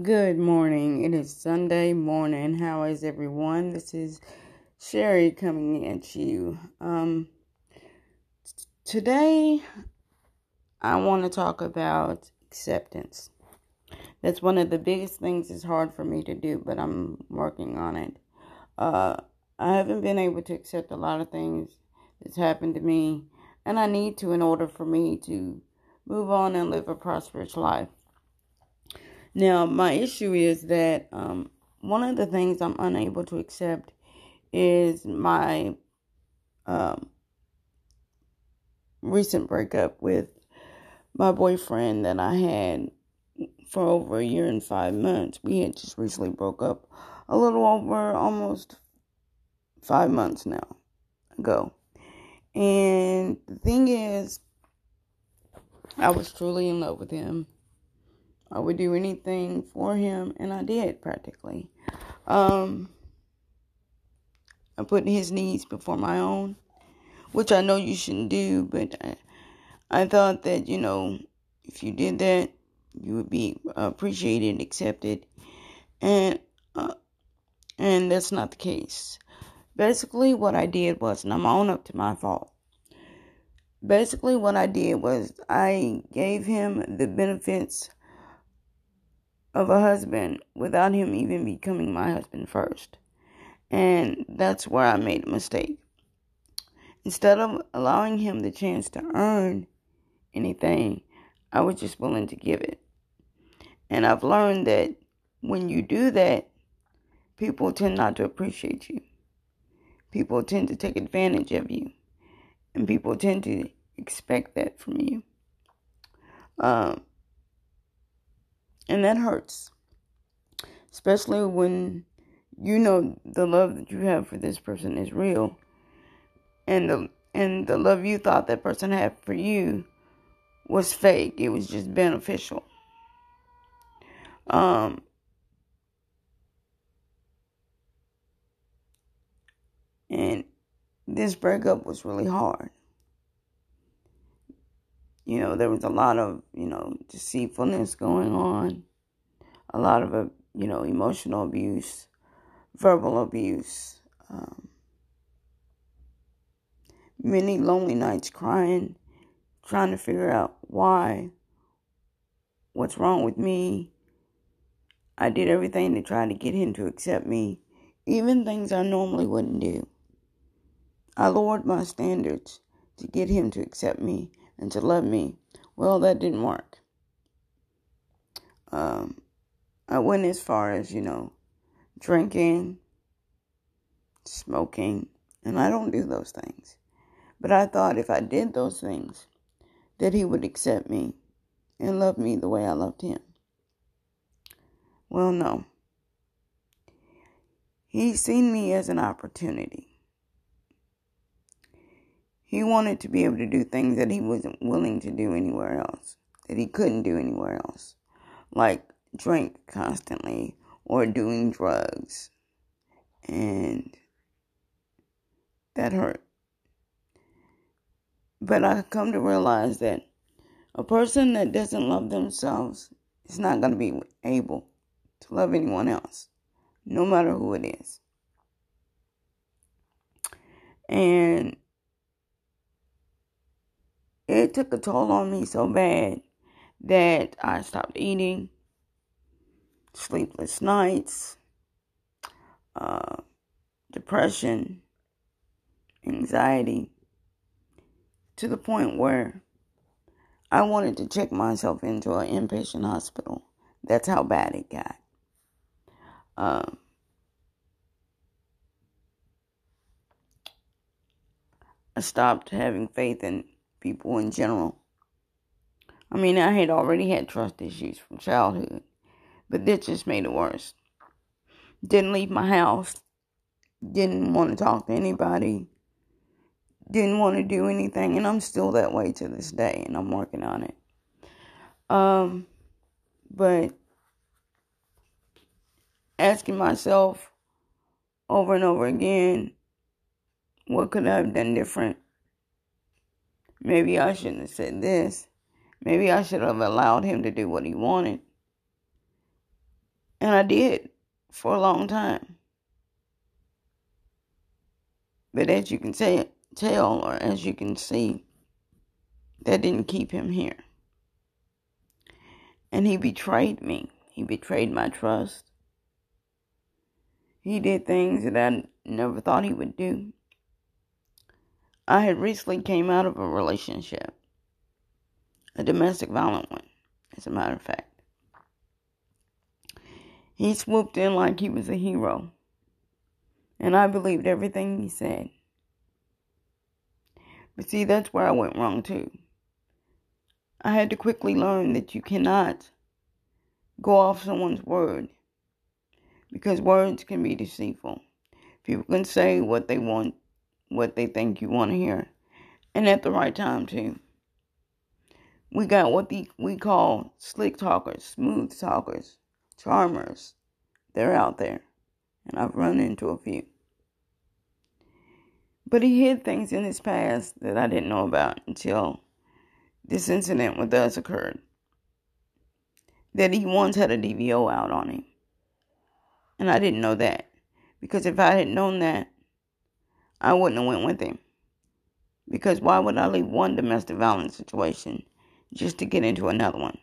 Good morning. It is Sunday morning. How is everyone? This is Sherry coming at you. Um, today, I want to talk about acceptance. That's one of the biggest things it's hard for me to do, but I'm working on it. Uh, I haven't been able to accept a lot of things that's happened to me, and I need to in order for me to move on and live a prosperous life. Now, my issue is that um, one of the things I'm unable to accept is my um, recent breakup with my boyfriend that I had for over a year and five months. We had just recently broke up a little over almost five months now ago. And the thing is, I was truly in love with him. I would do anything for him, and I did practically. Um, I put his needs before my own, which I know you shouldn't do, but I, I thought that, you know, if you did that, you would be appreciated, accepted, and uh, and that's not the case. Basically, what I did was, and I'm own up to my fault. Basically, what I did was I gave him the benefits of a husband without him even becoming my husband first. And that's where I made a mistake. Instead of allowing him the chance to earn anything, I was just willing to give it. And I've learned that when you do that, people tend not to appreciate you. People tend to take advantage of you. And people tend to expect that from you. Um, and that hurts. Especially when you know the love that you have for this person is real. And the and the love you thought that person had for you was fake. It was just beneficial. Um and this breakup was really hard you know, there was a lot of, you know, deceitfulness going on, a lot of, uh, you know, emotional abuse, verbal abuse, um, many lonely nights crying, trying to figure out why, what's wrong with me. I did everything to try to get him to accept me, even things I normally wouldn't do. I lowered my standards to get him to accept me and to love me. Well, that didn't work. Um, I went as far as, you know, drinking, smoking, and I don't do those things. But I thought if I did those things, that he would accept me and love me the way I loved him. Well, no. He's seen me as an opportunity. He wanted to be able to do things that he wasn't willing to do anywhere else, that he couldn't do anywhere else, like drink constantly or doing drugs. And that hurt. But I come to realize that a person that doesn't love themselves is not going to be able to love anyone else, no matter who it is. And it took a toll on me so bad that I stopped eating, sleepless nights, uh, depression, anxiety, to the point where I wanted to check myself into an inpatient hospital. That's how bad it got. Um, I stopped having faith in people in general. I mean, I had already had trust issues from childhood, but this just made it worse. Didn't leave my house, didn't want to talk to anybody, didn't want to do anything, and I'm still that way to this day, and I'm working on it. Um, but asking myself over and over again, what could I have done different? Maybe I shouldn't have said this. Maybe I should have allowed him to do what he wanted. And I did for a long time. But as you can tell, or as you can see, that didn't keep him here. And he betrayed me. He betrayed my trust. He did things that I never thought he would do. I had recently came out of a relationship, a domestic violent one, as a matter of fact. He swooped in like he was a hero, and I believed everything he said. But see, that's where I went wrong too. I had to quickly learn that you cannot go off someone's word because words can be deceitful. People can say what they want, what they think you want to hear, and at the right time too. We got what the, we call slick talkers, smooth talkers, charmers. They're out there, and I've run into a few. But he hid things in his past that I didn't know about until this incident with us occurred. That he once had a DVO out on him. And I didn't know that. Because if I had known that, I wouldn't have went with him. Because why would I leave one domestic violence situation just to get into another one?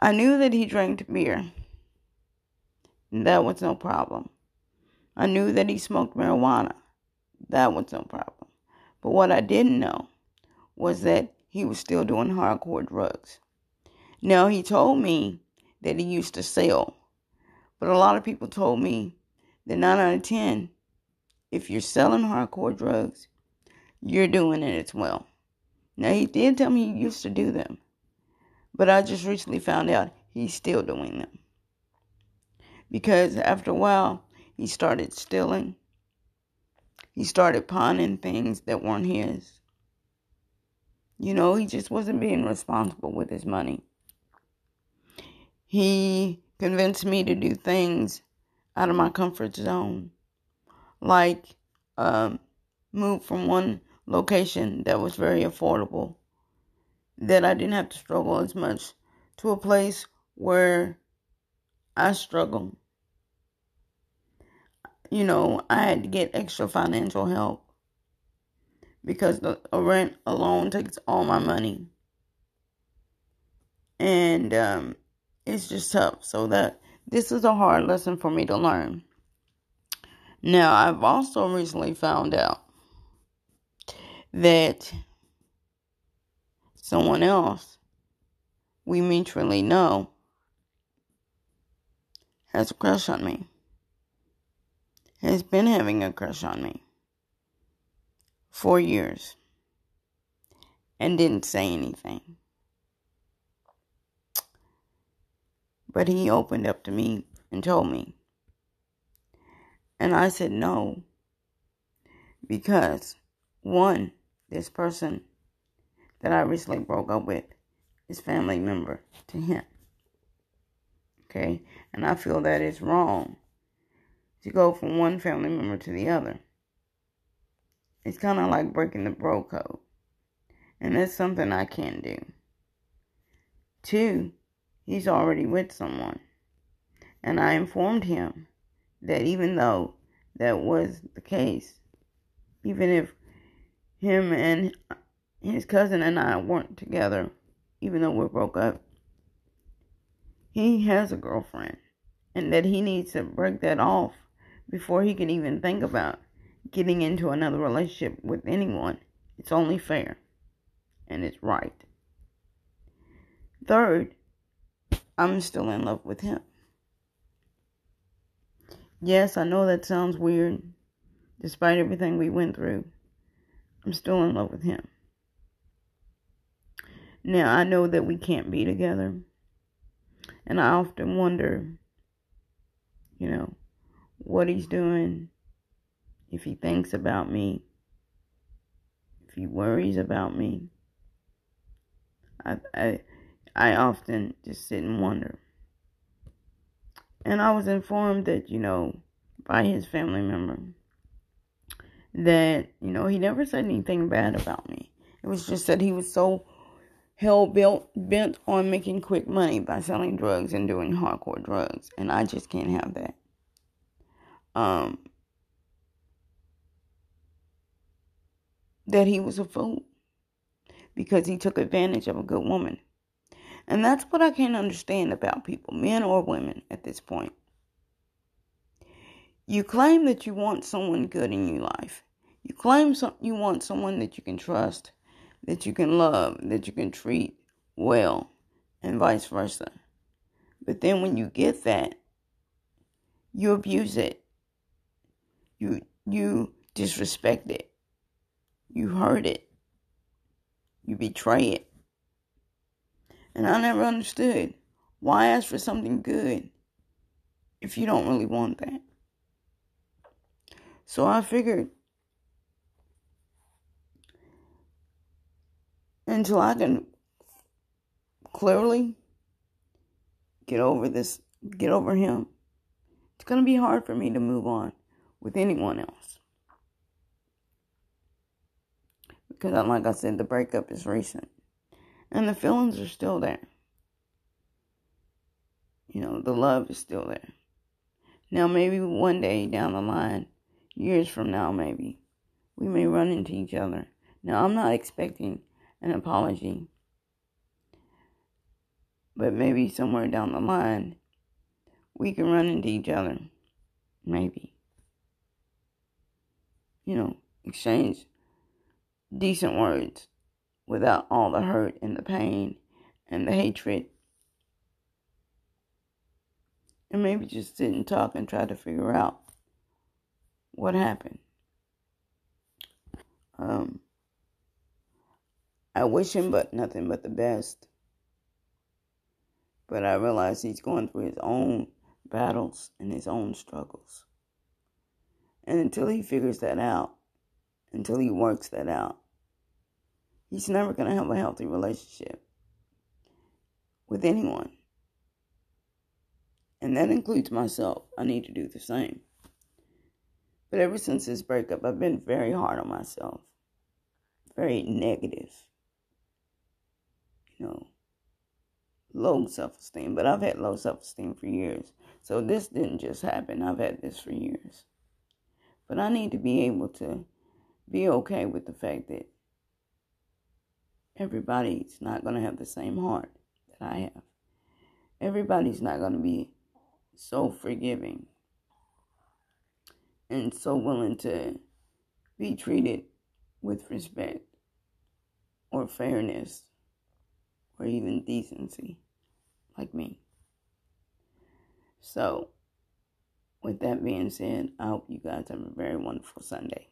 I knew that he drank beer. That was no problem. I knew that he smoked marijuana. That was no problem. But what I didn't know was that he was still doing hardcore drugs. Now, he told me that he used to sell but a lot of people told me that 9 out of 10, if you're selling hardcore drugs, you're doing it as well. Now, he did tell me he used to do them, but I just recently found out he's still doing them. Because after a while, he started stealing. He started pawning things that weren't his. You know, he just wasn't being responsible with his money. He convinced me to do things out of my comfort zone, like um, move from one location that was very affordable, that I didn't have to struggle as much, to a place where I struggle. You know, I had to get extra financial help because the rent alone takes all my money. And um, it's just tough. So that this is a hard lesson for me to learn. Now, I've also recently found out that someone else we mutually know has a crush on me. Has been having a crush on me for years and didn't say anything. But he opened up to me and told me. And I said no. Because, one, this person that I recently broke up with is family member to him. Okay? And I feel that it's wrong to go from one family member to the other. It's kind of like breaking the bro code. And that's something I can't do. Two, he's already with someone. And I informed him that even though that was the case, even if him and his cousin and I weren't together, even though we broke up, he has a girlfriend and that he needs to break that off before he can even think about getting into another relationship with anyone. It's only fair and it's right. Third, I'm still in love with him. Yes, I know that sounds weird. Despite everything we went through, I'm still in love with him. Now, I know that we can't be together. And I often wonder, you know, what he's doing, if he thinks about me, if he worries about me. I, I I often just sit and wonder. And I was informed that, you know, by his family member that, you know, he never said anything bad about me. It was just that he was so hell bent bent on making quick money by selling drugs and doing hardcore drugs, and I just can't have that. Um, that he was a fool because he took advantage of a good woman. And that's what I can't understand about people, men or women, at this point. You claim that you want someone good in your life. You claim some, you want someone that you can trust, that you can love, that you can treat well, and vice versa. But then when you get that, you abuse it. You you disrespect it. You hurt it. You betray it. And I never understood why ask for something good if you don't really want that. So I figured until I can clearly get over this, get over him, it's going to be hard for me to move on with anyone else. Because, like I said, the breakup is recent. And the feelings are still there. You know, the love is still there. Now, maybe one day down the line, years from now, maybe, we may run into each other. Now, I'm not expecting an apology, but maybe somewhere down the line, we can run into each other. Maybe. You know, exchange decent words without all the hurt and the pain and the hatred. And maybe just sit and talk and try to figure out what happened. Um, I wish him but nothing but the best. But I realize he's going through his own battles and his own struggles. And until he figures that out, until he works that out, He's never going to have a healthy relationship with anyone. And that includes myself. I need to do the same. But ever since this breakup, I've been very hard on myself, very negative. You know, low self esteem. But I've had low self esteem for years. So this didn't just happen. I've had this for years. But I need to be able to be okay with the fact that Everybody's not going to have the same heart that I have. Everybody's not going to be so forgiving and so willing to be treated with respect or fairness or even decency like me. So, with that being said, I hope you guys have a very wonderful Sunday.